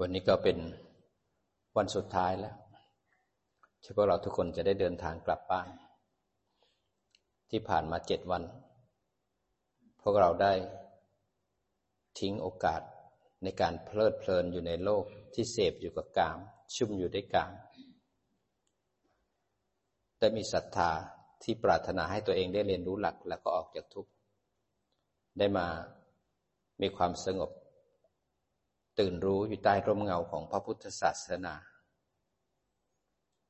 วันนี้ก็เป็นวันสุดท้ายแล้วที่พวกเราทุกคนจะได้เดินทางกลับบ้าน ที่ผ่านมาเจ็ดวัน พวกเราได้ทิ้งโอกาสในการเพลิดเพลินอยู่ในโลกที่เสพอยู่กับกาม ชุ่มอยู่ด้วยกามได้มีศรัทธาที่ปรารถนาให้ตัวเองได้เรียนรู้หลักแล้วก็ออกจากทุกข์ได้มามีความสงบ ตื่นรู้อยู่ใต้ร่มเงาของพระพุทธศาสนา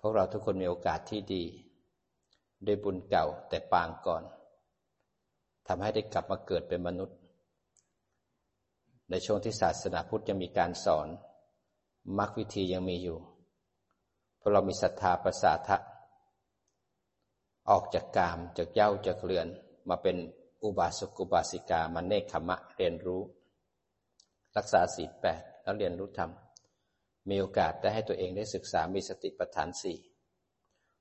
พวกเราทุกคนมีโอกาสที่ดีด้วยบุญเก่าแต่ปางก่อนทำให้ได้กลับมาเกิดเป็นมนุษย์ ในช่วงที่ศาสนาพุทธยังมีการสอนมรรควิธียังมีอยู่ เพราะเรามีศรัทธาประสาทะออกจากกามจากเย้าจากเรือน มาเป็นอุบาสกอุบาสิกามาเนคขมะเรียนรู้ รักษาศีลแปดแล้วเรียนรู้ธรรม มีโอกาสได้ให้ตัวเองได้ศึกษามีสติปัฏฐานสี่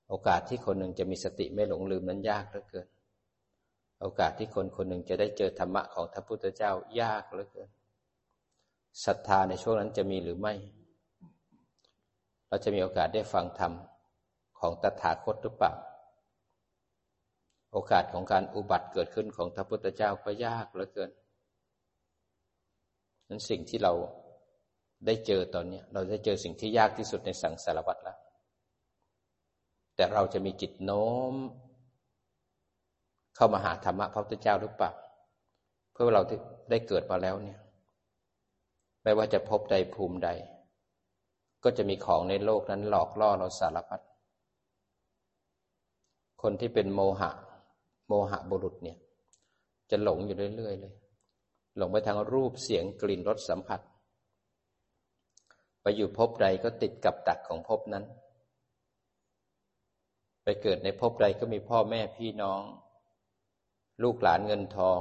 โอกาสที่คนหนึ่งจะมีสติไม่หลงลืมนั้นยากเหลือเกิน โอกาสที่คนคนหนึ่งจะได้เจอธรรมะของพระพุทธเจ้ายากเหลือเกินศรัทธาในช่วงนั้นจะมีหรือไม่ เราจะมีโอกาสได้ฟังธรรมของตถาคตหรือเปล่า โอกาสของการอุบัติเกิดขึ้นของพระพุทธเจ้าก็ยากเหลือเกิน นั้นสิ่งที่เราได้เจอตอนนี้เราได้เจอสิ่งที่ยากที่สุดในสังสารวัฏแล้ว แต่เราจะมีจิตโน้ม เข้ามาหาธรรมะพระพุทธเจ้าหรือเปล่าเพื่อเราได้เกิดมาแล้วเนี่ยไม่ว่าจะพบใดภูมิใด ก็จะมีของในโลกนั้นหลอกล่อเราสารพัดคนที่เป็นโมหะ โมหะบุรุษเนี่ย จะหลงอยู่เรื่อยๆเลย หลงไปทางรูปเสียงกลิ่นรสสัมผัส ไปอยู่ภพใดก็ติดกับดักของภพนั้น ไปเกิดในภพใดก็มีพ่อแม่พี่น้อง ลูกหลานเงินทอง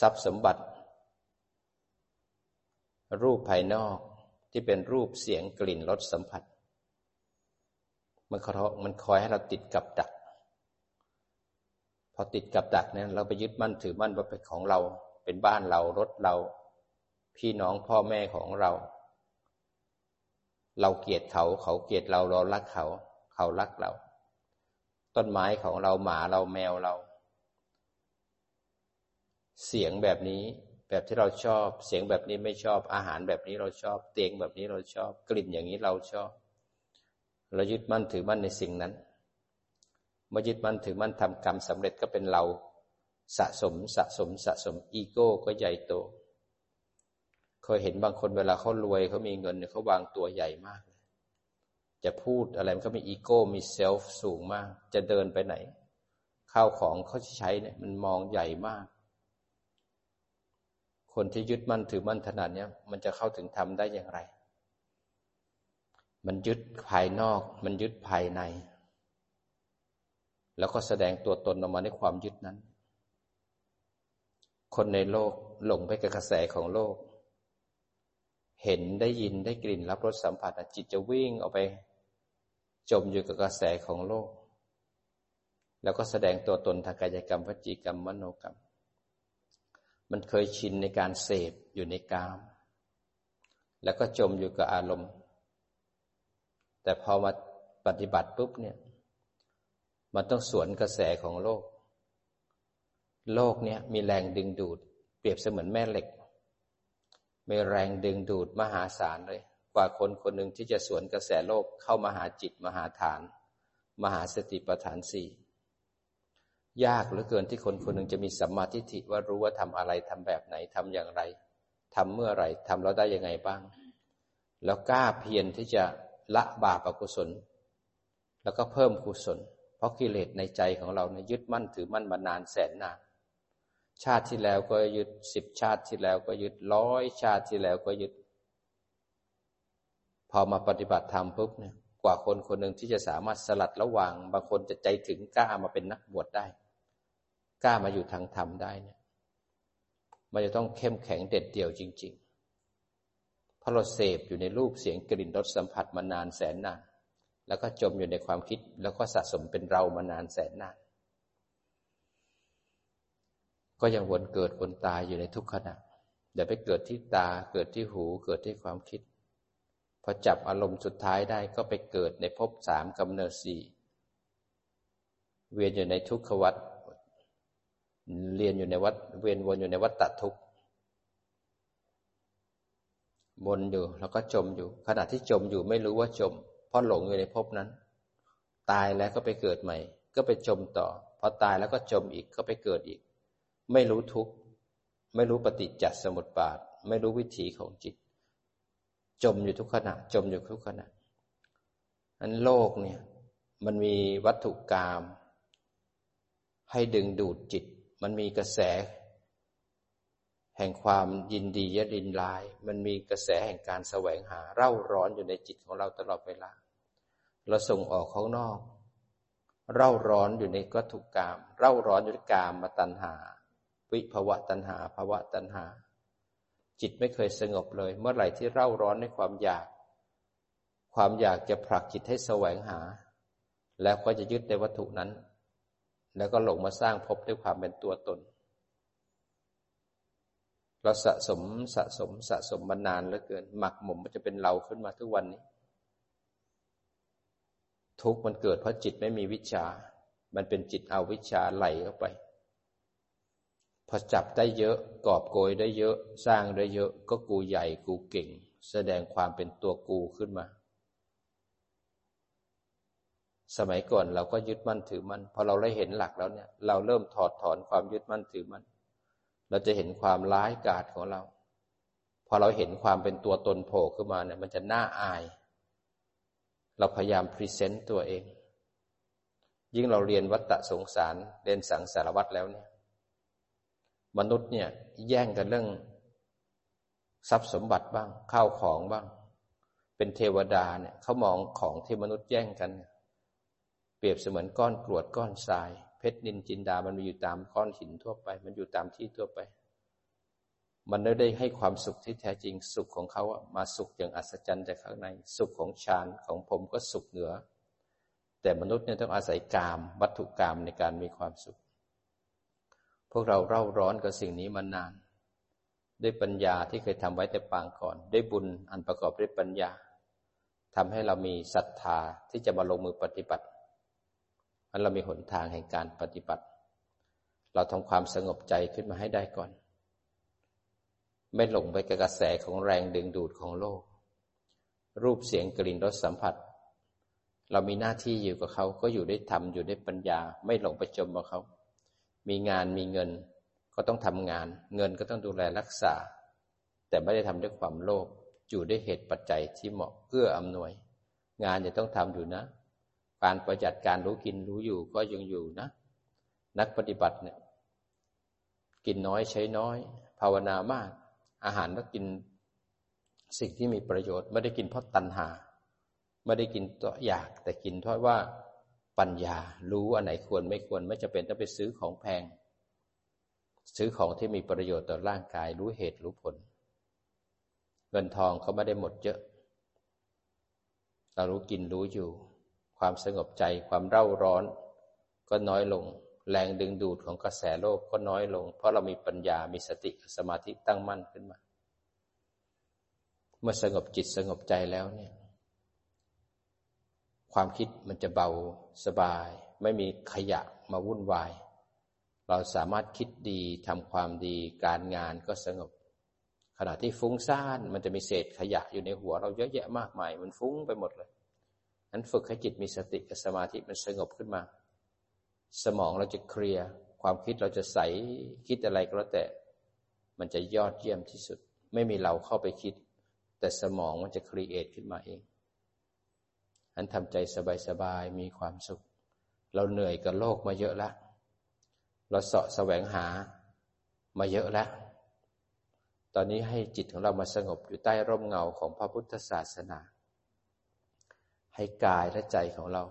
ทรัพย์สมบัติ รูปภายนอกที่เป็นรูปเสียงกลิ่นรสสัมผัส มันคอยมันคอยให้เราติดกับดัก พอติดกับดักเนี่ยเราไปยึดมั่นถือมั่นว่าเป็นของเรา เป็นบ้านเรารถเรา พี่น้องพ่อแม่ของเรา เราเกลียดเขา เขาเกลียดเราเรารักเขา เขารักเรา ต้นไม้ของเราหมาเราแมวเรา เสียงแบบนี้แบบที่เราชอบ เสียงแบบนี้ไม่ชอบ อาหารแบบนี้เราชอบ เตียงแบบนี้เราชอบ กลิ่นอย่างนี้เราชอบ เรายึดมั่นถือมั่นในสิ่งนั้นมื่อยึดมั่นถือมั่นทำกรรมสำเร็จก็เป็นเรา สะสมสะสมสะสมอีโก้ก็ใหญ่โตเคยเห็นบางคนเวลาเขารวยเขามีเงินเขาวางตัวใหญ่มาก จะพูดอะไรมันก็มีอีโก้มีเซลฟ์สูงมาก จะเดินไปไหน ข้าวของเขาใช้เนี่ยมันมองใหญ่มาก คนที่ยึดมั่นถือมั่นขนาดนี้มันจะเข้าถึงธรรมได้อย่างไร มันยึดภายนอก มันยึดภายใน แล้วก็แสดงตัวตนออกมาในความยึดนั้น คนในโลกหลงไปกับกระแสของโลก เห็นได้ยินได้กลิ่นรับรสสัมผัสจิตจะวิ่งออกไป จมอยู่กับกระแสของโลก แล้วก็แสดงตัวตนทางกายกรรมวจีกรรมมโนกรรม มันเคยชินในการเสพอยู่ในกาม แล้วก็จมอยู่กับอารมณ์ แต่พอมาปฏิบัติปุ๊บเนี่ย มันต้องสวนกระแสของโลก โลกเนี้ยมีแรงดึงดูด เปรียบเสมือนแม่เหล็ก มีแรงดึงดูดมหาศาลเลย กว่าคนคนหนึ่งที่จะสวนกระแสโลกเข้ามาหาจิตมหาฐาน มหาสติปัฏฐานสี่ยากเหลือเกินที่คนคนหนึ่งจะมีสัมมาทิฏฐิว่ารู้ว่าทำอะไรทำแบบไหนทำอย่างไรทำเมื่อไรทำแล้วได้ยังไงบ้าง แล้วกล้าเพียรที่จะละบาปอกุศล แล้วก็เพิ่มกุศล เพราะกิเลสในใจของเราเนี่ยยึดมั่นถือมั่นมานานแสนนาน ชาติที่แล้วก็ยึดสิบชาติที่แล้วก็ยึดร้อยชาติที่แล้วก็ยึด พอมาปฏิบัติธรรมปุ๊บเนี่ยกว่าคนคนหนึ่งที่จะสามารถสลัดระหว่างบางคนจะใจถึงกล้ามาเป็นนักบวชได้กล้ามาอยู่ทางธรรมได้เนี่ย มันจะต้องเข้มแข็งเด็ดเดี่ยวจริง ๆ เพราะเราเสพอยู่ในรูปเสียงกลิ่นรสสัมผัสมานานแสนนาน แล้วก็จมอยู่ในความคิดแล้วก็สะสมเป็นเรามานานแสนนาน ก็ยังวนเกิดวนตายอยู่ในทุกขณะอย่าไปเกิดที่ตาเกิดที่หูเกิดที่ความคิด พอจับอารมณ์สุดท้ายได้ก็ไปเกิดในภพสามกำเนิดสี่เวียนอยู่ในทุกขวัฏเรียนอยู่ในวัดเวียนวนอยู่ในวัฏฏทุกข์วนอยู่แล้วก็จมอยู่ ขณะที่จมอยู่ไม่รู้ว่าจม เพราะหลงอยู่ในภพนั้น ตายแล้วก็ไปเกิดใหม่ ก็ไปจมต่อ พอตายแล้วก็จมอีกก็ไปเกิดอีก ไม่รู้ทุกข์ไม่รู้ปฏิจจสมุปบาท ไม่รู้วิถีของจิต จมอยู่ทุกขณะ จมอยู่ทุกขณะอันโลกเนี่ย มันมีวัตถุกรรมให้ดึงดูดจิต มันมีกระแส แห่งความยินดียดินลาย มันมีกระแสแห่งการแสวงหา เร่าร้อนอยู่ในจิตของเราตลอดเวลา เราส่งออกข้างนอก เร่าร้อนอยู่ในวัตถุกรรมเร่าร้อนอยู่ในกามมาตัณหา วิภวะตัณหาภาวะตัณหา จิตไม่เคยสงบเลย เมื่อไหร่ที่เร่าร้อนในความอยาก ความอยากจะผลักจิตให้แสวงหา แล้วก็จะยึดในวัตถุนั้น แล้วก็หลงมาสร้างพบด้วยความเป็นตัวตน เราสะสมสะสมสะสมมานานเหลือเกิน หมักหมมมันจะเป็นเราขึ้นมาทุกวันนี้ ทุกมันเกิดเพราะจิตไม่มีวิชา มันเป็นจิตเอาวิชาไหลเข้าไป พอจับได้เยอะกอบโกยได้เยอะ สร้างได้เยอะ ก็กูใหญ่กูเก่ง แสดงความเป็นตัวกูขึ้นมา สมัยก่อนเราก็ยึดมั่นถือมั่นพอเราได้เห็นหลักแล้วเนี่ย เราเริ่มถอดถอนความยึดมั่นถือมั่นเราจะเห็นความร้ายกาจของเรา พอเราเห็นความเป็นตัวตนโผล่ขึ้นมาเนี่ย มันจะน่าอาย เราพยายาม present ตัวเอง ยิ่งเราเรียนวัตตะสงสารเรียนสังสารวัฏแล้วเนี่ย มนุษย์เนี่ยแย่งกันเรื่อง ทรัพย์สมบัติบ้างข้าวของบ้าง เป็นเทวดาเนี่ยเขามองของที่มนุษย์แย่งกัน เปรียบเสมือนก้อนกรวดก้อนทราย เพชรนินจินดามันมีอยู่ตามก้อนหินทั่วไป มันอยู่ตามที่ทั่วไป มันไม่ได้ให้ความสุขที่แท้จริงสุขของเขาอะมาสุขอย่างอัศจรรย์จากข้างใน สุขของฌานของผมก็สุขเหนือ แต่มนุษย์เนี่ยต้องอาศัยกาม วัตถุกามในการมีความสุข พวกเราเร่าร้อนกับสิ่งนี้มานาน ด้วยปัญญาที่เคยทำไว้แต่ปางก่อนได้บุญอันประกอบด้วยปัญญาทำให้เรามีศรัทธาที่จะมาลงมือปฏิบัติมันเรามีหนทางแห่งการปฏิบัติ เราทำความสงบใจขึ้นมาให้ได้ก่อน ไม่หลงไปกับกระแสของแรงดึงดูดของโลก รูปเสียงกลิ่นรสสัมผัส เรามีหน้าที่อยู่กับเขาก็อยู่ได้ทำอยู่ได้ปัญญา ไม่หลงไปจมกับเขา มีงานมีเงินก็ต้องทำงาน เงินก็ต้องดูแลรักษา แต่ไม่ได้ทำด้วยความโลภอยู่ด้วยเหตุปัจจัยที่เหมาะเอื้ออำนวย งานจะต้องทำอยู่นะ การประหยัดการรู้กินรู้อยู่ก็ยังอยู่นะ นักปฏิบัติเนี่ยกินน้อยใช้น้อย ภาวนามาก อาหารก็กินสิ่งที่มีประโยชน์ ไม่ได้กินเพราะตัณหา ไม่ได้กินตัวอยากแต่กินเพราะว่า ปัญญา รู้อันไหนควรไม่ควรไม่จะเป็นต้องไปซื้อของแพง ซื้อของที่มีประโยชน์ต่อร่างกาย รู้เหตุรู้ผล เงินทองเขาไม่ได้หมดเยอะ เรารู้กินรู้อยู่ ความสงบใจความเร่าร้อน ก็น้อยลง แรงดึงดูดของกระแสโลกก็น้อยลง เพราะเรามีปัญญามีสติสมาธิตั้งมั่นขึ้นมา เมื่อสงบจิตสงบใจแล้วเนี่ย ความคิดมันจะเบาสบาย ไม่มีขยะมาวุ่นวาย เราสามารถคิดดีทำความดีการงานก็สงบ ขณะที่ฟุ้งซ่านมันจะมีเศษขยะอยู่ในหัวเราเยอะแยะมากมาย มันฟุ้งไปหมดเลยนั้นฝึกให้จิตมีสติกับสมาธิมันสงบขึ้นมา สมองเราจะเคลียร์ความคิดเราจะใสคิดอะไรก็แล้วแต่ มันจะยอดเยี่ยมที่สุด ไม่มีเราเข้าไปคิด แต่สมองมันจะครีเอทขึ้นมาเอง อันทำใจสบายๆมีความสุข เราเหนื่อยกับโลกมาเยอะแล้วเราเสาะแสวงหามาเยอะแล้วตอนนี้ให้จิตของเรามาสงบอยู่ใต้ร่มเงาของพระพุทธศาสนา ให้กายและใจของเรา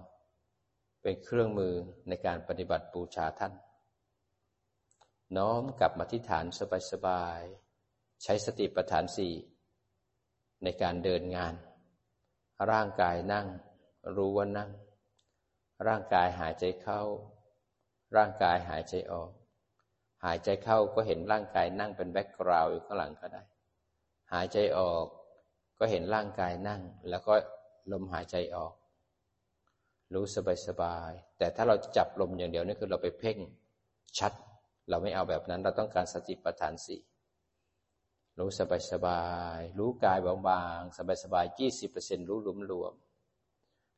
เป็นเครื่องมือในการปฏิบัติบูชาท่าน น้อมกลับมาที่ฐานสบายๆใช้สติปัฏฐานสี่ในการเดินงาน ร่างกายนั่ง รู้ว่านั่ง ร่างกายหายใจเข้า ร่างกายหายใจออก หายใจเข้าก็เห็นร่างกายนั่งเป็น background อยู่ข้างหลังก็ได้ หายใจออกก็เห็นร่างกายนั่ง แล้วก็ลมหายใจออก รู้สบายๆแต่ถ้าเราจับลมอย่างเดียวนี่คือเราไปเพ่งชัด เราไม่เอาแบบนั้น เราต้องการสติปัฏฐานสี่รู้สบายๆรู้กายบางๆ สบายๆยี่สิบเปอร์เซ็นรู้รวม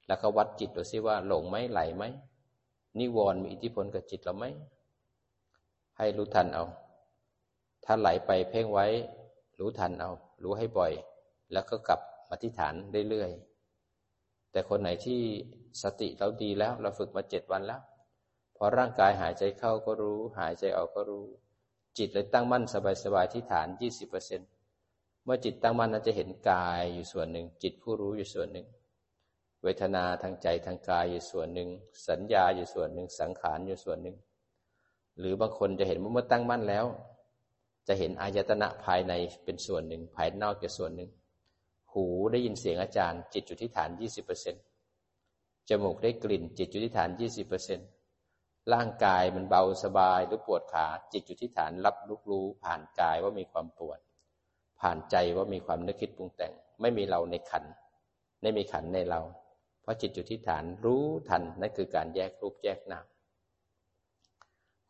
แล้วก็วัดจิตดูซิว่าหลงไหมไหลไหมนิวรณ์มีอิทธิพลกับจิตเราไหมให้รู้ทันเอา ถ้าไหลไปเพ่งไว้ รู้ทันเอา รู้ให้บ่อย แล้วก็กลับมาที่ฐานเรื่อยๆแต่คนไหนที่สติเราดีแล้ว เราฝึกมาเจ็ดวันแล้ว พอร่างกายหายใจเข้าก็รู้ หายใจออกก็รู้ จิตเลยตั้งมั่นสบายๆที่ฐานยี่สิบเปอร์เซ็นเมื่อจิตตั้งมั่นนั้นจะเห็นกายอยู่ส่วนหนึ่ง จิตผู้รู้อยู่ส่วนหนึ่ง เวทนาทางใจทางกายอยู่ส่วนหนึ่ง สัญญาอยู่ส่วนหนึ่ง สังขารอยู่ส่วนหนึ่ง หรือบางคนจะเห็นเมื่อตั้งมั่นแล้ว จะเห็นอายตนะภายในเป็นส่วนหนึ่ง ภายนอกเป็นส่วนหนึ่ง หูได้ยินเสียงอาจารย์ จิตจุที่ฐานยี่สิบเปอร์เซ็นจมูกได้กลิ่น จิตจุที่ฐานยี่สิบเปอร์เซ็นร่างกายมันเบาสบายหรือปวดขา จิตจุที่ฐานรับรู้รู้ผ่านกายว่ามีความปวด ผ่านใจว่ามีความนึกคิดปรุงแต่ง ไม่มีเราในขัน ไม่มีขันในเรา เพราะจิตจุที่ฐานรู้ทันนั่นคือการแยกรูปแยกนาม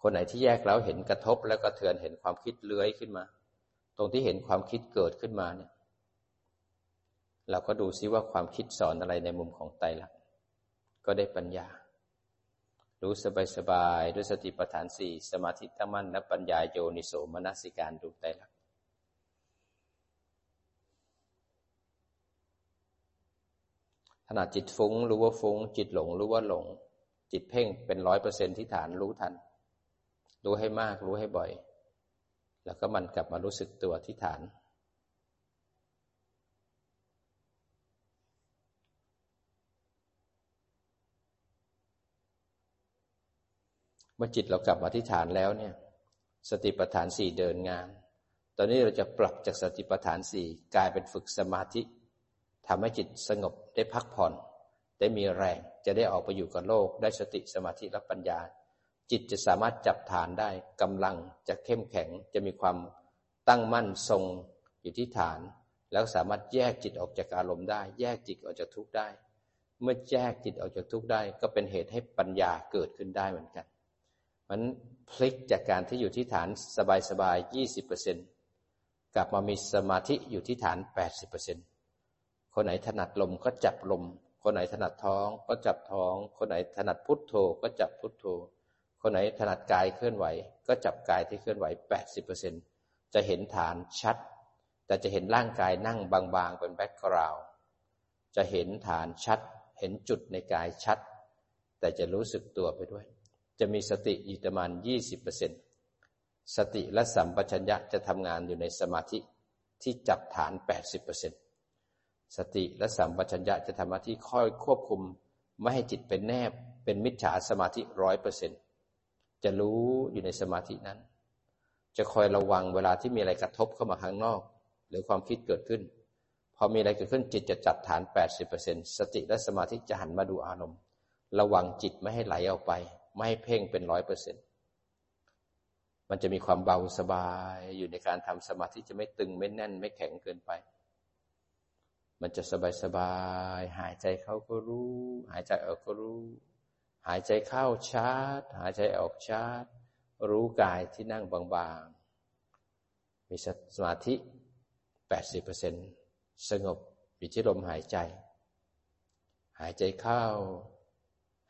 คนไหนที่แยกแล้วเห็นกระทบแล้วก็เทือนเห็นความคิดเลื้อยขึ้นมา ตรงที่เห็นความคิดเกิดขึ้นมาเนี่ย เราก็ดูซิว่าความคิดสอนอะไรในมุมของไตรลักษณ์ก็ได้ปัญญา รู้สบายสบายด้วยสติปัฏฐานสี่สมาธิตั้งมั่นและปัญญาโยนิโสมนสิการดูไตรลักษ ณ์ขณะจิตฟุ้งรู้ว่าฟุ้ง จิตหลงรู้ว่าหลง จิตเพ่งเป็นร้อยเปอร์เซ็นที่ฐานรู้ทัน รู้ให้มากรู้ให้บ่อย แล้วก็มันกลับมารู้สึกตัวที่ฐานเมื่อจิตเรากลับมาที่ฐานแล้วเนี่ย สติปัฏฐานสี่เดินงาน ตอนนี้เราจะปรับจากสติปัฏฐานสี่กลายเป็นฝึกสมาธิ ทำให้จิตสงบได้พักผ่อน ได้มีแรงจะได้ออกไปอยู่กับโลก ได้สติสมาธิและปัญญา จิตจะสามารถจับฐานได้กำลังจะเข้มแข็งจะมีความตั้งมั่นทรงอยู่ที่ฐาน แล้วสามารถแยกจิตออกจากอารมณ์ได้ แยกจิตออกจากทุกข์ได้ เมื่อแยกจิตออกจากทุกข์ได้ ก็เป็นเหตุให้ปัญญาเกิดขึ้นได้เหมือนกันมันพลิกจากการที่อยู่ที่ฐานสบายๆ20%กลับมามีสมาธิอยู่ที่ฐานแปดสิบเปอร์เซนต์ คนไหนถนัดลมก็จับลม คนไหนถนัดท้องก็จับท้อง คนไหนถนัดพุทโธก็จับพุทโธ คนไหนถนัดกายเคลื่อนไหว ก็จับกายที่เคลื่อนไหว 80%จะเห็นฐานชัด แต่จะเห็นร่างกายนั่งบางๆเป็นแบ็กกราวด์จะเห็นฐานชัด เห็นจุดในกายชัด แต่จะรู้สึกตัวไปด้วย จะมีสติอยู่ประมาณ 20%สติและสัมปชัญญะจะทำงานอยู่ในสมาธิที่จับฐาน 80% สติและสัมปชัญญะจะทำหน้าที่ค่อยควบคุม ไม่ให้จิตเป็นแนบเป็นมิจฉาสมาธิร้อยเปอร์เซ็นต์จะรู้อยู่ในสมาธินั้น จะคอยระวังเวลาที่มีอะไรกระทบเข้ามาข้างนอก หรือความคิดเกิดขึ้น พอมีอะไรเกิดขึ้นจิตจะจับฐาน 80%สติและสมาธิจะหันมาดูอารมณ์ ระวังจิตไม่ให้ไหลออกไป ไม่ให้เพ่งเป็นร้อยเปอร์เซ็นต์มันจะมีความเบาสบายอยู่ในการทำสมาธิจะไม่ตึงไม่แน่นไม่แข็งเกินไป มันจะสบายสบาย หายใจเข้าก็รู้ หายใจออกก็รู้ หายใจเข้าชาร์จหายใจออกชาร์จรู้กายที่นั่งบางๆ มีสมาธิ 80%สงบอยู่ที่ลมหายใจ หายใจเข้า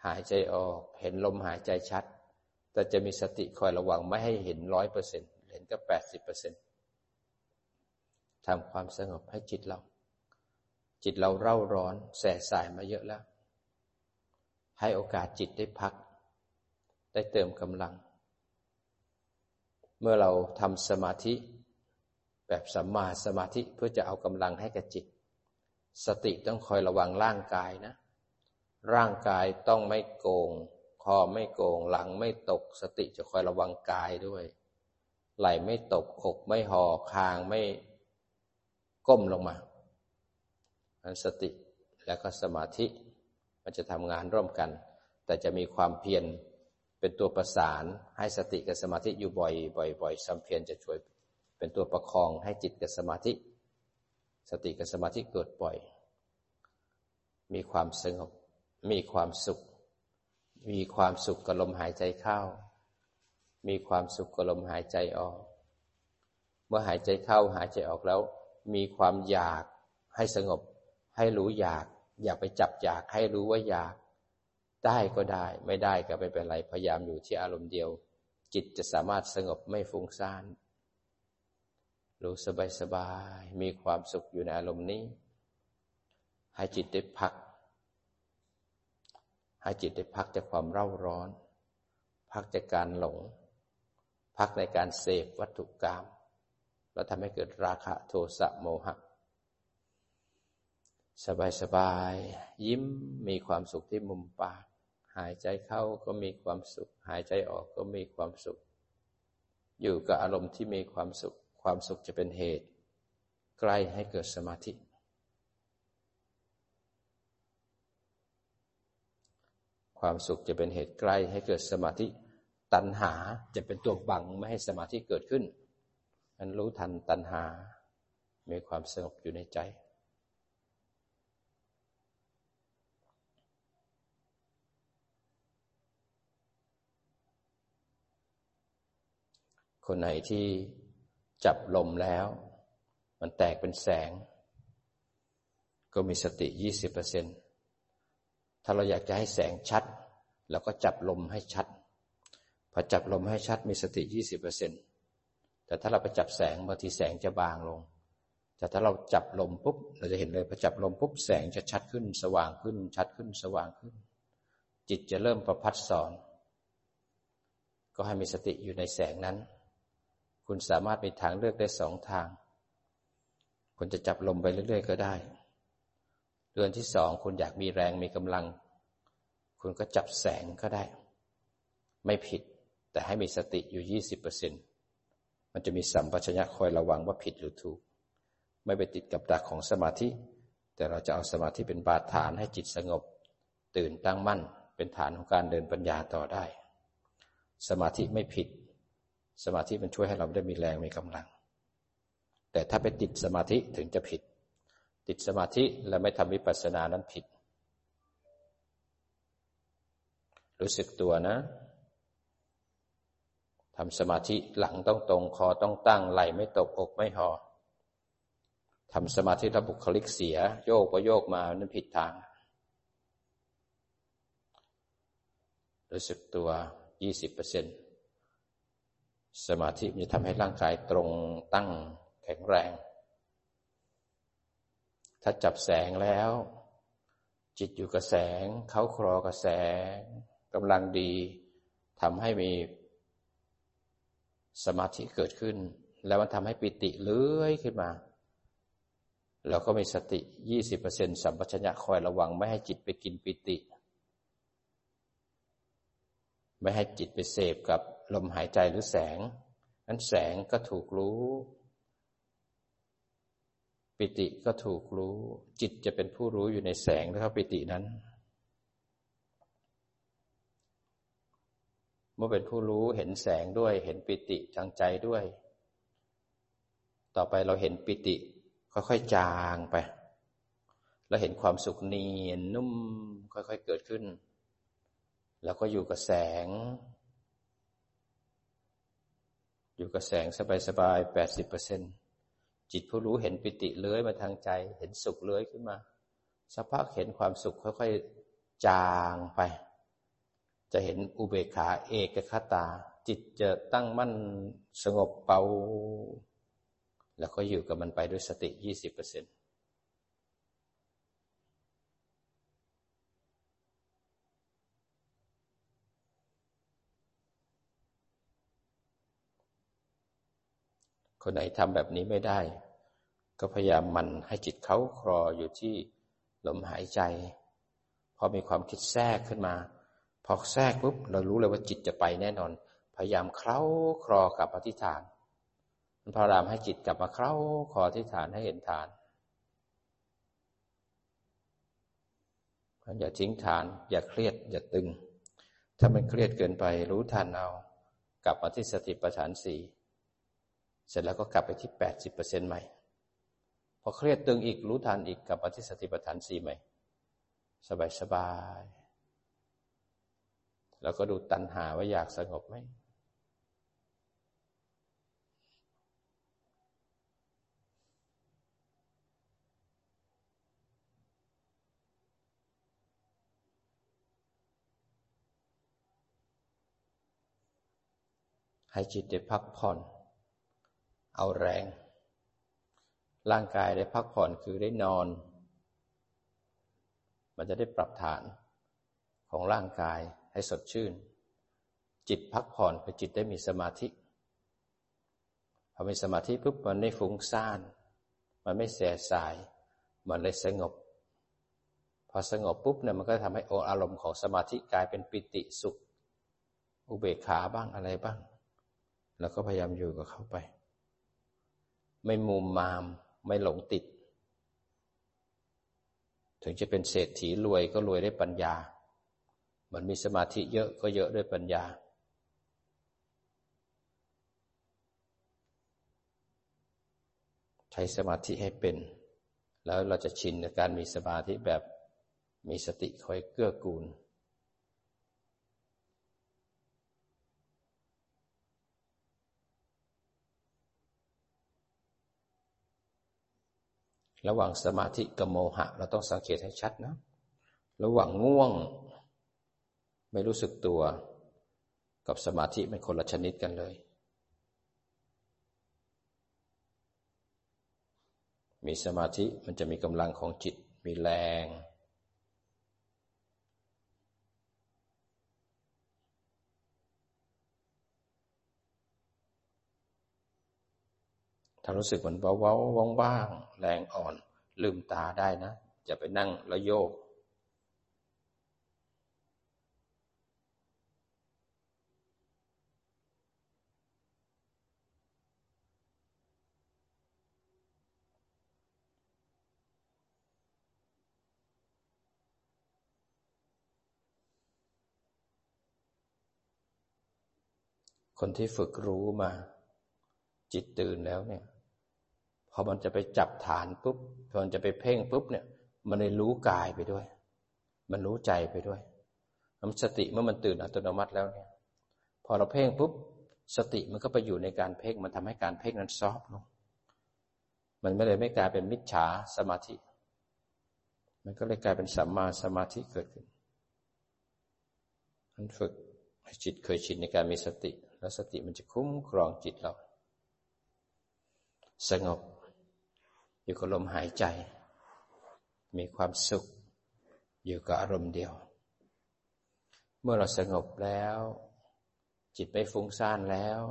หายใจออก เห็นลมหายใจชัด แต่จะมีสติคอยระวังไม่ให้เห็นร้อยเปอร์เซ็นต์เห็นก็แปดสิบเปอร์เซ็นต์ทำความสงบให้จิตเรา จิตเราเร่าร้อน แสสายมาเยอะแล้ว ให้โอกาสจิตได้พัก ได้เติมกำลัง เมื่อเราทำสมาธิ แบบสัมมาสมาธิเพื่อจะเอากำลังให้กับจิต สติต้องคอยระวังร่างกายนะ ร่างกายต้องไม่โกง คอไม่โกง หลังไม่ตก สติจะคอยระวังกายด้วย ไหลไม่ตกอกไม่หอ่อคางไม่ก้มลงมา สติและก็สมาธิมันจะทำงานร่วมกัน แต่จะมีความเพียรเป็นตัวประสานให้สติกับสมาธิอยู่บ่อยบ่อยบ่อยสัมเพียรจะช่วยเป็นตัวประคองให้จิตกับสมาธิ สติกับสมาธิเกิดบ่อย มีความสงบมีความสุข มีความสุขกับลมหายใจเข้า มีความสุขกับลมหายใจออก เมื่อหายใจเข้าหายใจออกแล้ว มีความอยากให้สงบ ให้รู้อยาก อยากไปจับอยากให้รู้ว่าอยาก ได้ก็ได้ ไม่ได้ก็ไม่เป็นไรพยายามอยู่ที่อารมณ์เดียว จิตจะสามารถสงบไม่ฟุ้งซ่านรู้สบายสบายมีความสุขอยู่ในอารมณ์นี้ ให้จิตได้พัก ให้จิตได้พักจากความเร่าร้อน พักจากการหลง พักในการเสพวัตถุกรรมแล้วทำให้เกิดราคะโทสะโมหะ สบายสบาย ยิ้มมีความสุขที่มุมปาก หายใจเข้าก็มีความสุข หายใจออกก็มีความสุข อยู่กับอารมณ์ที่มีความสุข ความสุขจะเป็นเหตุ ใกล้ให้เกิดสมาธิ ความสุขจะเป็นเหตุใกล้ให้เกิดสมาธิ ตัณหาจะเป็นตัวบังไม่ให้สมาธิเกิดขึ้นมันรู้ทันตัณหา มีความสงบอยู่ในใจ คนไหนที่จับลมแล้ว มันแตกเป็นแสง ก็มีสติยี่สิบเปอร์เซ็นถ้าเราอยากจะให้แสงชัดเราก็จับลมให้ชัด พอจับลมให้ชัดมีสติยี่สิบเปอร์เซ็นแต่ถ้าเราไปจับแสงบางทีแสงจะบางลง แต่ถ้าเราจับลมปุ๊บเราจะเห็นเลยพอจับลมปุ๊บแสงจะชัดขึ้น สว่างขึ้น ชัดขึ้นสว่างขึ้น จิตจะเริ่มประพัดสอน ก็ให้มีสติอยู่ในแสงนั้น คุณสามารถมีทางเลือกได้สองทาง คุณจะจับลมไปเรื่อย ๆ ก็ได้ เดือนที่สองคุณอยากมีแรงมีกำลัง คุณก็จับแสงก็ได้ ไม่ผิดแต่ให้มีสติอยู่ยี่สิบเปอร์เซ็นมันจะมีสัมปชัญญะคอยระวังว่าผิดหรือถูก ไม่ไปติดกับดักของสมาธิ แต่เราจะเอาสมาธิเป็นบาดฐานให้จิตสงบ ตื่นตั้งมั่น เป็นฐานของการเดินปัญญาต่อได้ สมาธิไม่ผิด สมาธิมันช่วยให้เราได้มีแรงมีกำลัง แต่ถ้าไปติดสมาธิถึงจะผิด ติดสมาธิแล้วไม่ทำวิปัสสนานั้นผิด รู้สึกตัวนะทำสมาธิหลังต้องตรงคอต้องตั้งไหลไม่ตกอกไม่หอทำสมาธิระบุคลิกเสีย โยกไปโยกมานั้นผิดทาง รู้สึกตัวยี่สิบเปอร์เซ็นต์ สมาธิจะทำให้ร่างกายตรงตั้งแข็งแรง ถ้าจับแสงแล้ว จิตอยู่กับแสง เขาครอกับแสงกำลังดีทำให้มีสมาธิเกิดขึ้น แล้วมันทำให้ปิติเลื้อยขึ้นมาเราก็มีสติยี่สิบเปอร์เซ็นสัมปชัญญะคอยระวัง ไม่ให้จิตไปกินปิติ ไม่ให้จิตไปเสพกับ ลมหายใจหรือแสง นั้นแสงก็ถูกรู้ ปิติก็ถูกรู้ จิตจะเป็นผู้รู้อยู่ในแสงนะครับปิตินั้น เมื่อเป็นผู้รู้เห็นแสงด้วย เห็นปิติทางใจด้วย ต่อไปเราเห็นปิติ ค่อยๆจางไปเราเห็นความสุขเนียนนุ่มค่อยๆเกิดขึ้น แล้วก็อยู่กับแสง อยู่กับแสงสบายๆแปดสิบเปอร์เซ็นจิตผู้รู้เห็นปิติเลื้อยมาทางใจ เห็นสุขเลื้อยขึ้นมาสักพักเห็นความสุขค่อยๆจางไป จะเห็นอุเบกขาเอกคตา จิตจะตั้งมั่นสงบเบาแล้วก็อยู่กับมันไปด้วยสติยี่สิบเปอร์เซ็นต์ คนไหนทำแบบนี้ไม่ได้ ก็พยายามมันให้จิตเขาครออยู่ที่ลมหายใจ พอมีความคิดแทรกขึ้นมา พอแทรกปุ๊บเรารู้เลยว่าจิตจะไปแน่นอน พยายามเคล้าครอกับอธิษฐานมันพยายามให้จิตกลับมาเคล้าครออธิษฐานให้เห็นฐานอย่าทิ้งฐาน อย่าเครียด อย่าตึง ถ้ามันเครียดเกินไปรู้ทันเอา กลับมาที่สติปัฏฐานสี่ เสร็จแล้วก็กลับไปที่แปดสิบเปอร์เซ็นต์ใหม่ พอเครียดตึงอีกรู้ทันอีกกลับมาที่สติปัฏฐานสี่ใหม่ สบายสบายแล้วก็ดูตัณหาว่าอยากสงบไหมให้จิตได้พักผ่อน เอาแรง ร่างกายได้พักผ่อนคือได้นอน มันจะได้ปรับฐานของร่างกายให้สดชื่น จิตพักผ่อนคือจิตได้มีสมาธิพอมีสมาธิปุ๊บมันไม่ฟุ้งซ่าน มันไม่แสสาย มันเลยสงบ พอสงบปุ๊บเนี่ยมันก็ทำให้อารมณ์ของสมาธิกลายเป็นปิติสุข อุเบกขาบ้างอะไรบ้าง แล้วก็พยายามอยู่กับเขาไป ไม่มุมมาม ไม่หลงติด ถึงจะเป็นเศรษฐีรวยก็รวยได้ปัญญา มันมีสมาธิเยอะก็เยอะด้วยปัญญา ใช้สมาธิให้เป็น แล้วเราจะชินในการมีสมาธิแบบมีสติคอยเกื้อกูล ระหว่างสมาธิกับโมหะ เราต้องสังเกตให้ชัดนะ ระหว่างง่วง ไม่รู้สึกตัว กับสมาธิเป็นคนละชนิดกันเลย มีสมาธิมันจะมีกำลังของจิต มีแรง ถ้ารู้สึกเหมือนเบาๆว่างๆ แรงอ่อน ลืมตาได้นะอย่าไปนั่งแล้วโยก คนที่ฝึกรู้มา จิตตื่นแล้วเนี่ย พอมันจะไปจับฐานปุ๊บพอมันจะไปเพ่งปุ๊บเนี่ย มันเลยรู้กายไปด้วย มันรู้ใจไปด้วยมันสติเมื่อมันตื่นอัตโนมัติแล้วเนี่ย พอเราเพ่งปุ๊บสติมันก็ไปอยู่ในการเพ่งมันทำให้การเพ่งนั้นซอฟลง มันไม่เลยไม่กลายเป็นมิจฉาสมาธิ มันก็เลยกลายเป็นสัมมาสมาธิเกิดขึ้นมันฝึกให้จิตเคยชินในการมีสติ แล้วสติมันจะคุ้มครองจิตเรา สงบ อยู่กับลมหายใจ มีความสุข อยู่กับอารมณ์เดียว เมื่อเราสงบแล้ว จิตไม่ฟุ้งซ่านแล้ว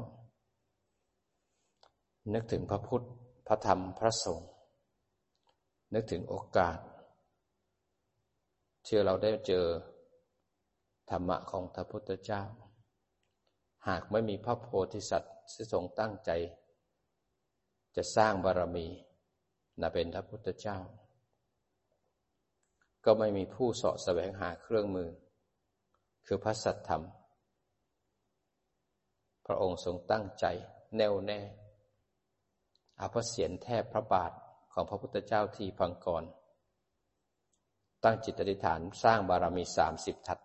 นึกถึงพระพุทธ พระธรรม พระสงฆ์ นึกถึงโอกาสที่เราได้เจอธรรมะของพระพุทธเจ้า หากไม่มีพระโพธิสัตว์ที่ทรงตั้งใจ จะสร้างบารมี นะเป็นพระพุทธเจ้า ก็ไม่มีผู้เสาะแสวงหาเครื่องมือ คือพระสัทธรรม พระองค์ทรงตั้งใจแน่วแน่อาพระเสียรแทบพระบาทของพระพุทธเจ้าที่พังกร ตั้งจิตอธิษฐานสร้างบารมีสามสิบทัศ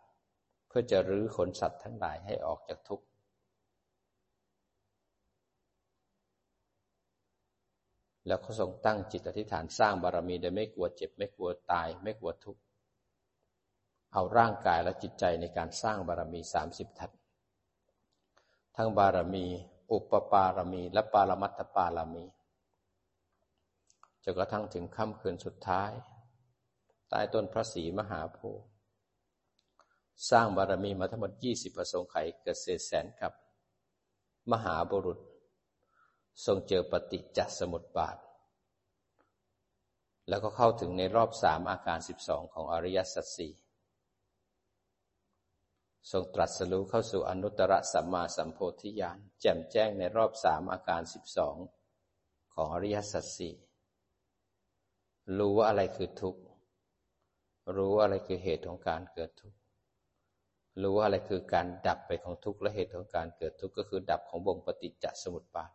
เพื่อจะรื้อขนสัตว์ทั้งหลายให้ออกจากทุกข์ แล้วเขาทรงตั้งจิตอธิษฐานสร้างบารมีโดยไม่กลัวเจ็บ ไม่กลัวตาย ไม่กลัวทุกข์เอาร่างกายและจิตใจในการสร้างบารมีสามสิบทัศทั้งบารมี อุปปารมี และปารมัตถปารมีจนกระทั่งถึงค่ำคืนสุดท้ายใต้ต้นพระศรีมหาโพธิ์สร้างบารมีมาทั้งหมดยี่สิบประสงค์ไขเกิดเศษแสนกับ มหาบุรุษ ทรงเจอปฏิจจสมุปบาท แล้วก็เข้าถึงในรอบสามอาการสิบสองของอริยสัจสี่ทรงตรัสรู้เข้าสู่อนุตตรสัมมาสัมโพธิญาณแจ่มแจ้งในรอบสามอาการสิบสองของอริยสัจสี่รู้ว่าอะไรคือทุกข์ รู้ว่าอะไรคือเหตุของการเกิดทุกข์ รู้ว่าอะไรคือการดับไปของทุกข์และเหตุของการเกิดทุกข์ก็คือดับของวงปฏิจจสมุปบาท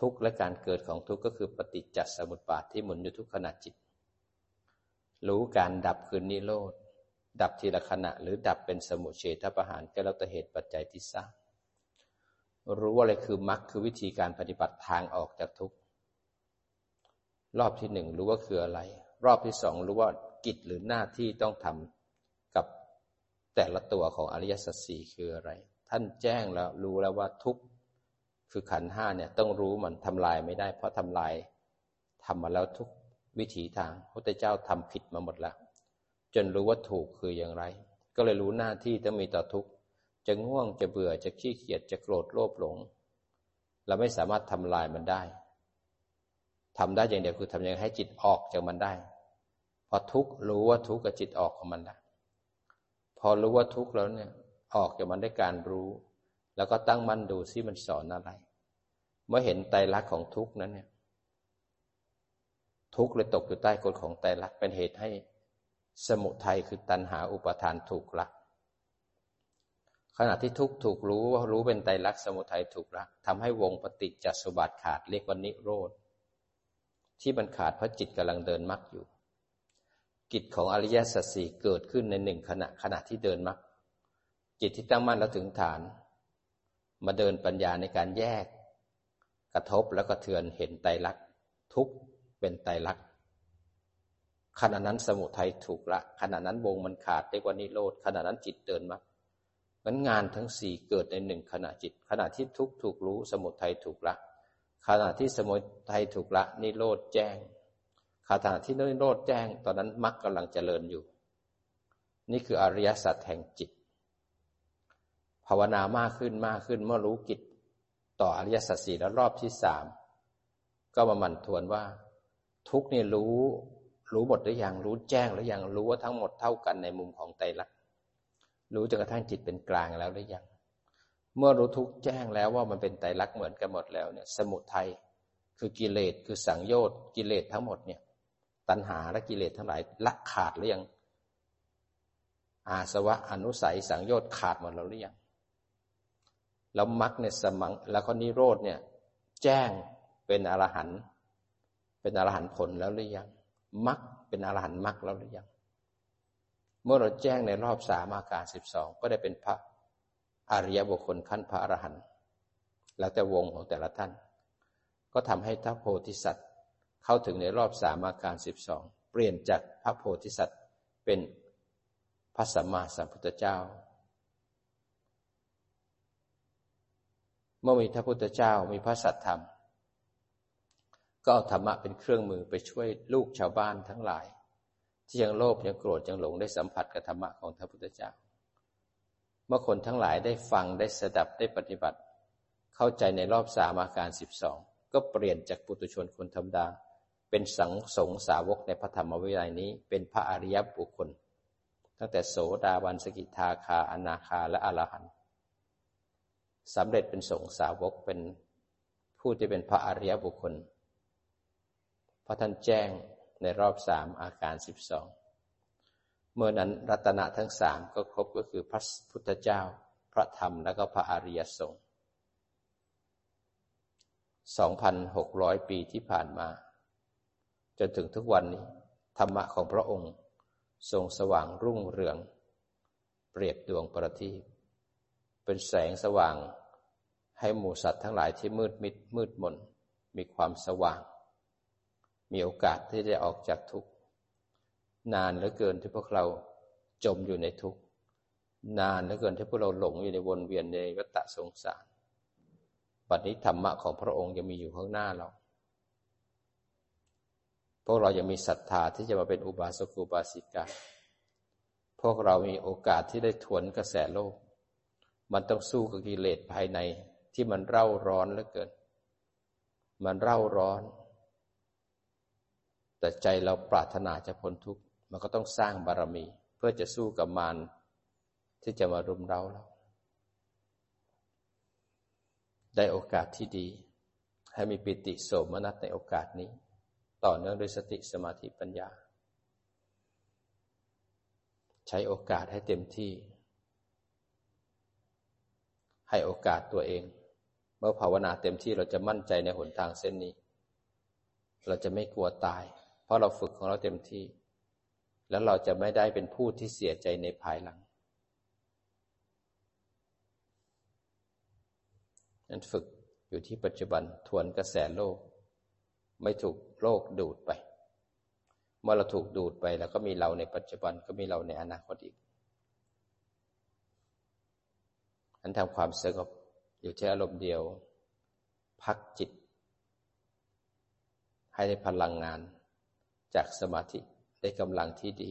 ทุกข์และการเกิดของทุกข์ก็คือปฏิจจสมุปบาทที่หมุนอยู่ทุกขณะจิต รู้การดับคือนิโรธ ดับทีละขณะ หรือดับเป็นสมุเฉทประหารก็แล้วแต่เหตุปัจจัยที่สร้างรู้ว่าอะไรคือมรรคคือวิธีการปฏิบัติทางออกจากทุกข์ รอบที่หนึ่งรู้ว่าคืออะไร รอบที่สองรู้ว่ากิจหรือหน้าที่ต้องทำกับแต่ละตัวของอริยสัจสี่คืออะไร ท่านแจ้งแล้วรู้แล้วว่าทุก คือขันห้าเนี่ยต้องรู้มันทำลายไม่ได้ เพราะทำลายทำมาแล้วทุกวิถีทางพระเจ้าทำผิดมาหมดแล้ว จนรู้ว่าถูกคืออย่างไร ก็เลยรู้หน้าที่ต้องมีต่อทุกจะง่วงจะเบื่อจะขี้เกียจจะโกรธโลภหลง เราไม่สามารถทำลายมันได้ทำได้อย่างเดียวคือทำยังไงให้จิตออกจากมันได้พอทุกรู้ว่าทุกกับจิตออกของมันล้พอรู้ว่าทุกแล้วเนี่ยออกจากมันได้การรู้ แล้วก็ตั้งมั่นดูซิมันสอนอะไร เมื่อเห็นไตรลักษณ์ของทุกนั้นเนี่ย ทุกเลยตกอยู่ใต้กฎของไตรลักษณ์เป็นเหตุให้สมุทัยคือตัณหาอุปทานถูกละขณะที่ทุกถูกรู้ว่ารู้เป็นไตรลักษณ์สมุทัยถูกละทำให้วงปฏิจจสมบัติขาดเรียกว่านิโรธที่มันขาดเพราะจิตกำลังเดินมรรคอยู่ กิจของอริยสัจสี่เกิดขึ้นในหนึ่งขณะขณะที่เดินมรรคจิตที่ตั้งมั่นแล้วถึงฐาน มาเดินปัญญาในการแยก กระทบแล้วก็เทือนเห็นไตรลักษณ์ทุกเป็นไตรลักษณ์ขณะนั้นสมุทัยถูกละ ขณะนั้นวงมันขาดเรียกว่านิโรธขณะนั้นจิตเดินมรรคมันงานทั้งสี่เกิดในหนึ่งขณะจิต ขณะที่ทุกถูกรู้สมุทัยถูกละ ขณะที่สมุทัยถูกละ นิโรธแจ้งคาถาที่นิโรธแจ้ง ตอนนั้นมรรคกำลังเจริญอยู่ นี่คืออริยสัจแห่งจิต ภาวนามากขึ้นมากขึ้น เมื่อรู้กิจต่ออริยสัจสี่แล้วรอบที่สามก็มาหมั่นทวนว่า ทุกนี่รู้ รู้หมดหรือยังรู้แจ้งหรือยังรู้ว่าทั้งหมดเท่ากันในมุมของไตรลักษณ์รู้จนกระทั่งจิตเป็นกลางแล้วหรือยังเมื่อรู้ทุกแจ้งแล้วว่ามันเป็นไตรลักษณ์เหมือนกันหมดแล้วเนี่ย สมุทัยคือกิเลสคือสังโยชน์กิเลสทั้งหมดเนี่ย ตัณหาและกิเลสทั้งหลายละขาดหรือยังอาสวะอนุสัยสังโยชน์ขาดหมดแล้วหรือยัง แล้วมรรคเนี่ยสมังแล้วก็นิโรธเนี่ย แจ้งเป็นอรหันต์เป็นอรหันต์ผลแล้วหรือยังมรรคเป็นอรหันต์มรรคแล้วหรือยังเมื่อเราแจ้งในรอบสามอาการสิบสองก็ได้เป็นพระอริยบุคคลขั้นพระอรหันต์แล้วแต่วงของแต่ละท่าน ก็ทำให้ท้าโพธิสัตว์เข้าถึงในรอบสามอาการสิบสองเปลี่ยนจากพระโพธิสัตว์เป็นพระสัมมาสัมพุทธเจ้า เมื่อมีพระพุทธเจ้ามีพระสัตธรรม ก็เอาธรรมะเป็นเครื่องมือไปช่วยลูกชาวบ้านทั้งหลาย ที่ยังโลภยังโกรธยังหลงได้สัมผัสกับธรรมะของพระพุทธเจ้า เมื่อคนทั้งหลายได้ฟังได้สดับได้ปฏิบัติ เข้าใจในรอบสามอาการสิบสองก็เปลี่ยนจากปุถุชนคนธรรมดา เป็นสังสงสาวกในพระธรรมวินัยนี้ เป็นพระอริยบุคคล ตั้งแต่โสดาบันสกิทาคาอนาคาและอรหันต์ สำเร็จเป็นสงสาวกเป็นผู้ที่เป็นพระอริยบุคคลพระท่านแจ้งในรอบสามอาการสิบสองเมื่อนั้นรัตนะทั้งสามก็ครบก็คือพระพุทธเจ้า พระธรรมและก็พระอริยสงฆ์สองพันหกร้อยปีที่ผ่านมา จนถึงทุกวันนี้ ธรรมะของพระองค์ ทรงสว่างรุ่งเรือง เปรียบดวงประทีป เป็นแสงสว่าง ให้หมูสัตว์ทั้งหลายที่มืดมิดมืดมน มีความสว่าง มีโอกาสที่จะออกจากทุกข์นานเหลือเกินที่พวกเราจมอยู่ในทุกข์นานเหลือเกินที่พวกเราหลงอยู่ในวนเวียนในวัฏสงสารปัจจุบธรรมะของพระองค์ยังมีอยู่ข้างหน้าเรา พวกเรายังมีศรัทธาที่จะมาเป็นอุบาสกอุบาสิกา พวกเรามีโอกาสที่ได้ทวนกระแสโลก มันต้องสู้กับกิเลสภายในที่มันเร่าร้อนเหลือเกิน มันเร่าร้อน แต่ใจเราปรารถนาจะพ้นทุกข์ มันก็ต้องสร้างบารมี เพื่อจะสู้กับมารที่จะมารุมเราเราได้โอกาสที่ดี ให้มีปิติโสมนัสในโอกาสนี้ ต่อเนื่องด้วยสติสมาธิปัญญา ใช้โอกาสให้เต็มที่ ให้โอกาสตัวเอง เมื่อภาวนาเต็มที่เราจะมั่นใจในหนทางเส้นนี้ เราจะไม่กลัวตาย เพราะเราฝึกของเราเต็มที่ แล้วเราจะไม่ได้เป็นผู้ที่เสียใจในภายหลังนั้นฝึกอยู่ที่ปัจจุบันทวนกระแสโลก ไม่ถูกโลกดูดไป เมื่อเราถูกดูดไป แล้วก็มีเราในปัจจุบันก็มีเราในอนาคตอีก อันทำความสงบอยู่ที่อารมณ์เดียว พักจิต ให้ได้พลังงาน จากสมาธิได้กำลังที่ดี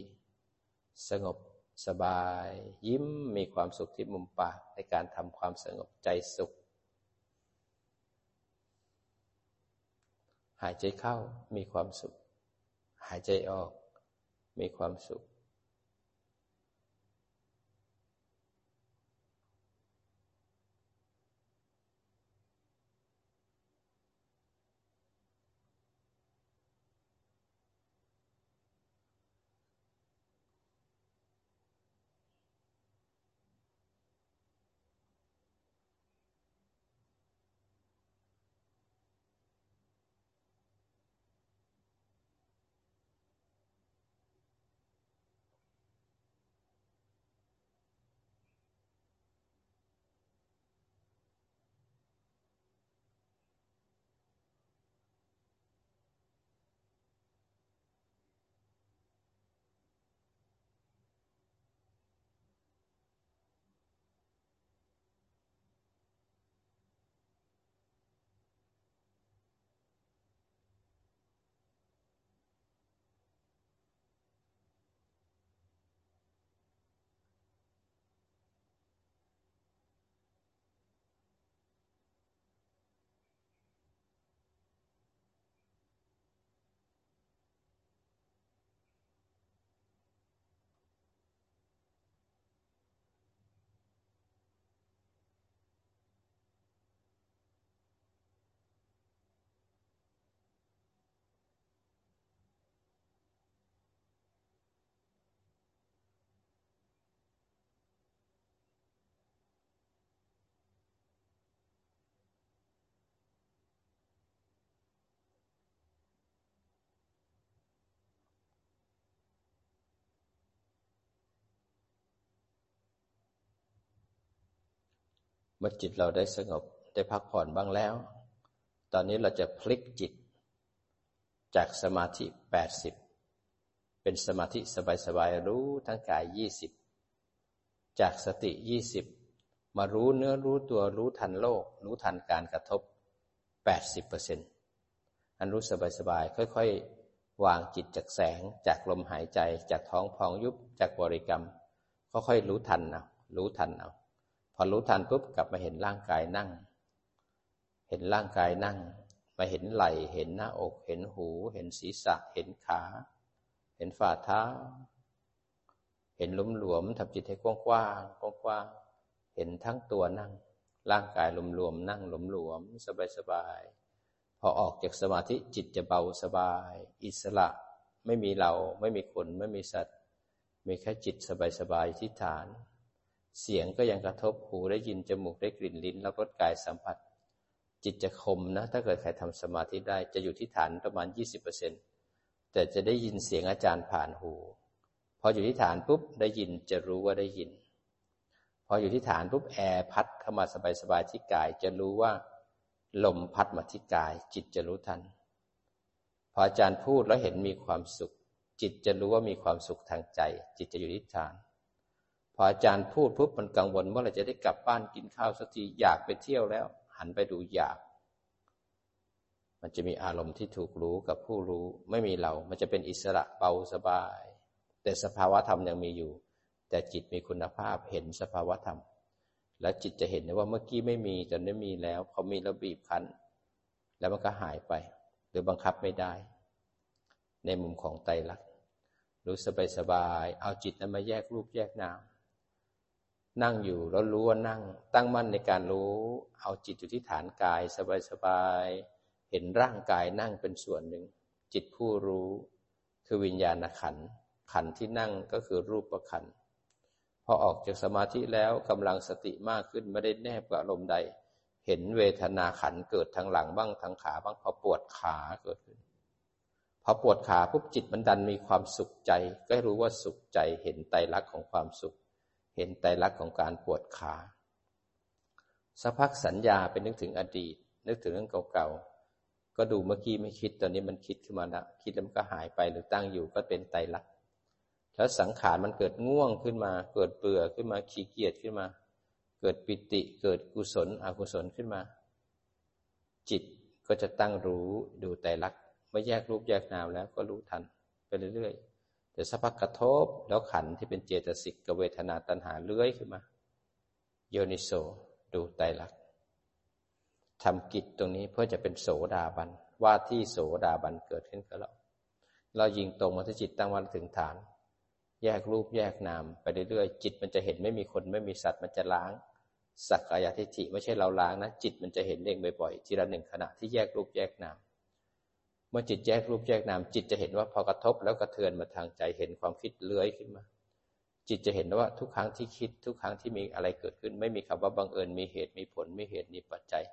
สงบสบาย ยิ้มมีความสุขที่มุมปากในการทำความสงบใจสุข หายใจเข้ามีความสุข หายใจออกมีความสุข เมื่อจิตเราได้สงบได้พักผ่อนบ้างแล้ว ตอนนี้เราจะพลิกจิต จากสมาธิแปดสิบเป็นสมาธิสบายๆรู้ทั้งกายยี่สิบจากสติยี่สิบมารู้เนื้อรู้ตัวรู้ทันโลก รู้ทันการกระทบแปดสิบเปอร์เซ็นต์อันรู้สบายๆค่อยๆ วางจิตจากแสง จากลมหายใจ จากท้องพองยุบจากบริกรรมค่อยๆรู้ทันเอารู้ทันเอา อรู้ทันปุ๊บกลับมาเห็นร่างกายนั่ง เห็นร่างกายนั่ง มาเห็นไหล่เห็นหน้าอก เห็นหู เห็นศีรษะ เห็นขา เห็นฝ่าเท้า เห็นลุ่มหลวมทำจิตให้กว้างกว้างกว้างเห็นทั้งตัวนั่ง ร่างกายลุมหลวมนั่งหลมหลวมสบายสบายพอออกจากสมาธิจิตจะเบาสบาย อิสระไม่มีเราไม่มีคนไม่มีสัตว์ มีแค่จิตสบายสบายที่ฐาน เสียงก็ยังกระทบหูได้ยินจมูกได้กลิ่นลิ้นแล้วรสกายสัมผัส จิตจะคมนะ ถ้าเกิดใครทำสมาธิได้จะอยู่ที่ฐานประมาณ 20%แต่จะได้ยินเสียงอาจารย์ผ่านหู พออยู่ที่ฐานปุ๊บได้ยินจะรู้ว่าได้ยิน พออยู่ที่ฐานปุ๊บแอร์พัดเข้ามาสบายๆที่กาย จะรู้ว่าลมพัดมาที่กาย จิตจะรู้ทัน พออาจารย์พูดแล้วเห็นมีความสุข จิตจะรู้ว่ามีความสุขทางใจ จิตจะอยู่ที่ฐาน ออาจารย์พูดปุ๊บมันกังวลเมื่อไรจะได้กลับบ้านกินข้าวสักทีอยากไปเที่ยวแล้ว หันไปดูอยาก มันจะมีอารมณ์ที่ถูกรู้กับผู้รู้ไม่มีเรา มันจะเป็นอิสระเบาสบาย แต่สภาวะธรรมยังมีอยู่ แต่จิตมีคุณภาพเห็นสภาวะธรรม และจิตจะเห็นว่าเมื่อกี้ไม่มีตอนนี้มีแล้วเขามีระบีบคั้น แล้วมันก็หายไป หรือบังคับไม่ได้ ในมุมของไตรลักษณ์รู้สบายสบายเอาจิตนั้นมาแยกรูปแยกนาม นั่งอยู่แล้วรู้ว่านั่ง ตั้งมั่นในการรู้ เอาจิตอยู่ที่ฐานกายสบายๆ เห็นร่างกายนั่งเป็นส่วนหนึ่ง จิตผู้รู้คือวิญญาณขัน ขันที่นั่งก็คือรูปขัน พอออกจากสมาธิแล้วกำลังสติมากขึ้นไม่ได้แนบกับอารมณ์ใด เห็นเวทนาขันเกิดทางหลังบ้างทางขาบ้างพอปวดขาเกิดขึ้น พอปวดขาปุ๊บจิตมันดันมีความสุขใจ ก็รู้ว่าสุขใจเห็นไตรลักษณ์ของความสุข เห็นไตรลักษณ์ของการปวดขาสักพักสัญญาเป็นนึกถึงอดีต นึกถึงเรื่องเก่าๆ ก็ดูเมื่อกี้ไม่คิดตอนนี้มันคิดขึ้นมาแล้วคิดแล้วมันก็หายไปหรือตั้งอยู่ก็เป็นไตรลักษณ์แล้วสังขารมันเกิดง่วงขึ้นมา เกิดเบื่อขึ้นมาขี้เกียจขึ้นมา เกิดปิติ เกิดกุศล อกุศลขึ้นมา จิตก็จะตั้งรู้ดูไตรลักษณ์เมื่อแยกรูปแยกนามแล้วก็รู้ทันไปเรื่อยๆ แต่สักพักกระทบแล้วขันที่เป็นเจตสิกกับเวทนาตัณหาเลื้อยขึ้นมา โยนิโสดูไตรลักษณ์ทำกิจตรงนี้เพื่อจะเป็นโสดาบัน ว่าที่โสดาบันเกิดขึ้นกับเรา เรายิงตรงมาที่จิตตั้งวันถึงฐาน แยกรูปแยกนามไปเรื่อยๆจิตมันจะเห็นไม่มีคนไม่มีสัตว์มันจะล้าง สักกายทิฏฐิไม่ใช่เราล้างนะ จิตมันจะเห็นเองบ่อยๆทีละหนึ่งขณะที่แยกรูปแยกนาม เมื่อจิตแยกรูปแยกนามจิตจะเห็นว่าพอกระทบแล้วกระเทือนมาทางใจเห็นความคิดเลื้อยขึ้นมา จิตจะเห็นว่าทุกครั้งที่คิด ทุกครั้งที่มีอะไรเกิดขึ้น ไม่มีคำว่าบังเอิญมีเหตุมีผลมีเหตุมีปัจจัย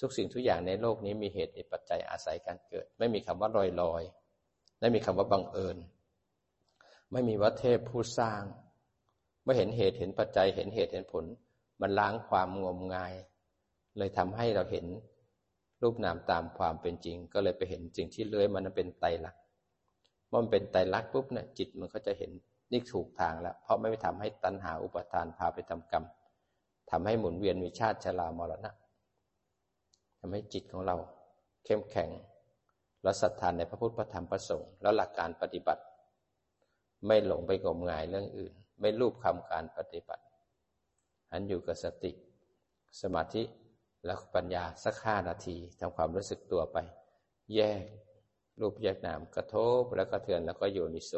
ทุกสิ่งทุกอย่างในโลกนี้มีเหตุมีปัจจัยอาศัยการเกิด ไม่มีคำว่าลอยลอยไม่มีคำว่าบังเอิญ ไม่มีว่าเทพผู้สร้างเมื่อเห็นเหตุเห็นปัจจัยเห็นเหตุเห็นผล มันล้างความงมงาย เลยทำให้เราเห็น รูปนามตามความเป็นจริง ก็เลยไปเห็นสิ่งที่เลื้อยมันเป็นไตรลักษณ์เมื่อมันเป็นไตรลักษณ์ปุ๊บเนี่ยจิตมันก็จะเห็นนี่ถูกทางแล้ว เพราะไม่ไปทำให้ตัณหาอุปทานพาไปทำกรรมทำให้หมุนเวียนมีชาติชรามรณะทำให้จิตของเรา เข้มแข็ง และศรัทธานในพระพุทธพระธรรมพระสงฆ์แล้วหลักการปฏิบัติ ไม่หลงไปงมงายเรื่องอื่น ไม่รูปคำการปฏิบัติหันอยู่กับสติ สมาธิ แล้วปัญญาสักห้านาทีทำความรู้สึกตัวไป แยกรูปแยกนามกระทบแล้วก็เทือนแล้วก็โยนิโส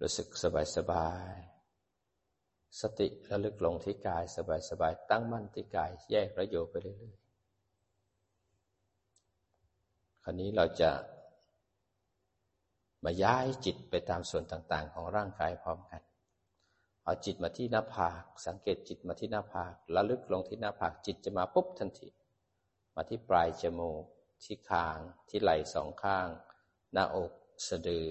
รู้สึกสบายสบาย สติระลึกลงที่กายสบายสบาย ตั้งมั่นที่กาย แยกประโยชน์ไปเรื่อยๆ คราวนี้เราจะมาย้ายจิตไปตามส่วนต่างๆ ของร่างกายพร้อมกัน เอาจิตมาที่หน้าผาก สังเกตจิตมาที่หน้าผากระลึกลงที่หน้าผาก จิตจะมาปุ๊บทันที มาที่ปลายจมูก ที่คาง ที่ไหล่สองข้าง หน้าอก สะดือ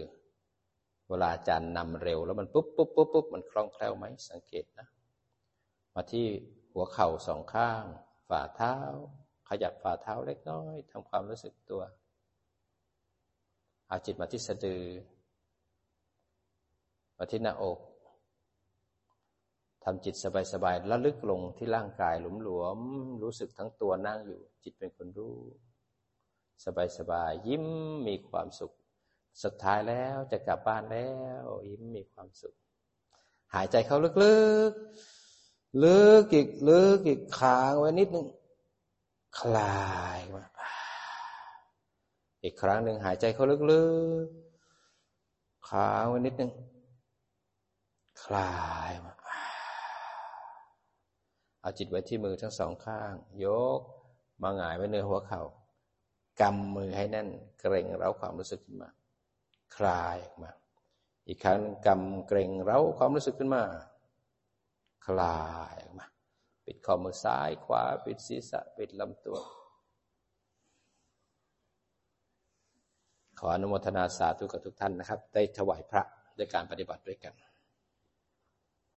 เวลาอาจารย์นำเร็ว แล้วมันปุ๊บปุ๊บปุ๊บปุ๊บมันคล่องแคล่วไหมสังเกตนะ มาที่หัวเข่าสองข้าง ฝ่าเท้า ขยับฝ่าเท้าเล็กน้อยทำความรู้สึกตัว เอาจิตมาที่สะดือ มาที่หน้าอกทำจิตสบายๆแล้วลึกลงที่ร่างกายหลวมๆรู้สึกทั้งตัวนั่งอยู่ จิตเป็นคนรู้ สบายๆยิ้มมีความสุข สุดท้ายแล้วจะกลับบ้านแล้วยิ้มมีความสุข หายใจเข้าลึกๆ ลึกอีกลึกอีกค้างไว้นิดนึงคลายมาอีกครั้งหนึ่งหายใจเข้าลึกๆค้างไว้นิดนึงคลายมาเอาจิตไว้ที่มือทั้งสองข้าง ยก มาหงายไว้เนื้อหัวเขา่ากำมือให้แน่น เกรงเร้าความรู้สึกขึ้นมา คลายออกมา อีกครั้งกำเกรงเร้าความรู้สึกขึ้นมา คลายออกมา ปิดข้อมือซ้ายขวา ปิดศีรษะ ปิดลำตัว ขออนุโมทนาสาธุกับทุกท่านนะครับ ได้ถวายพระด้วยการปฏิบัติด้วยกัน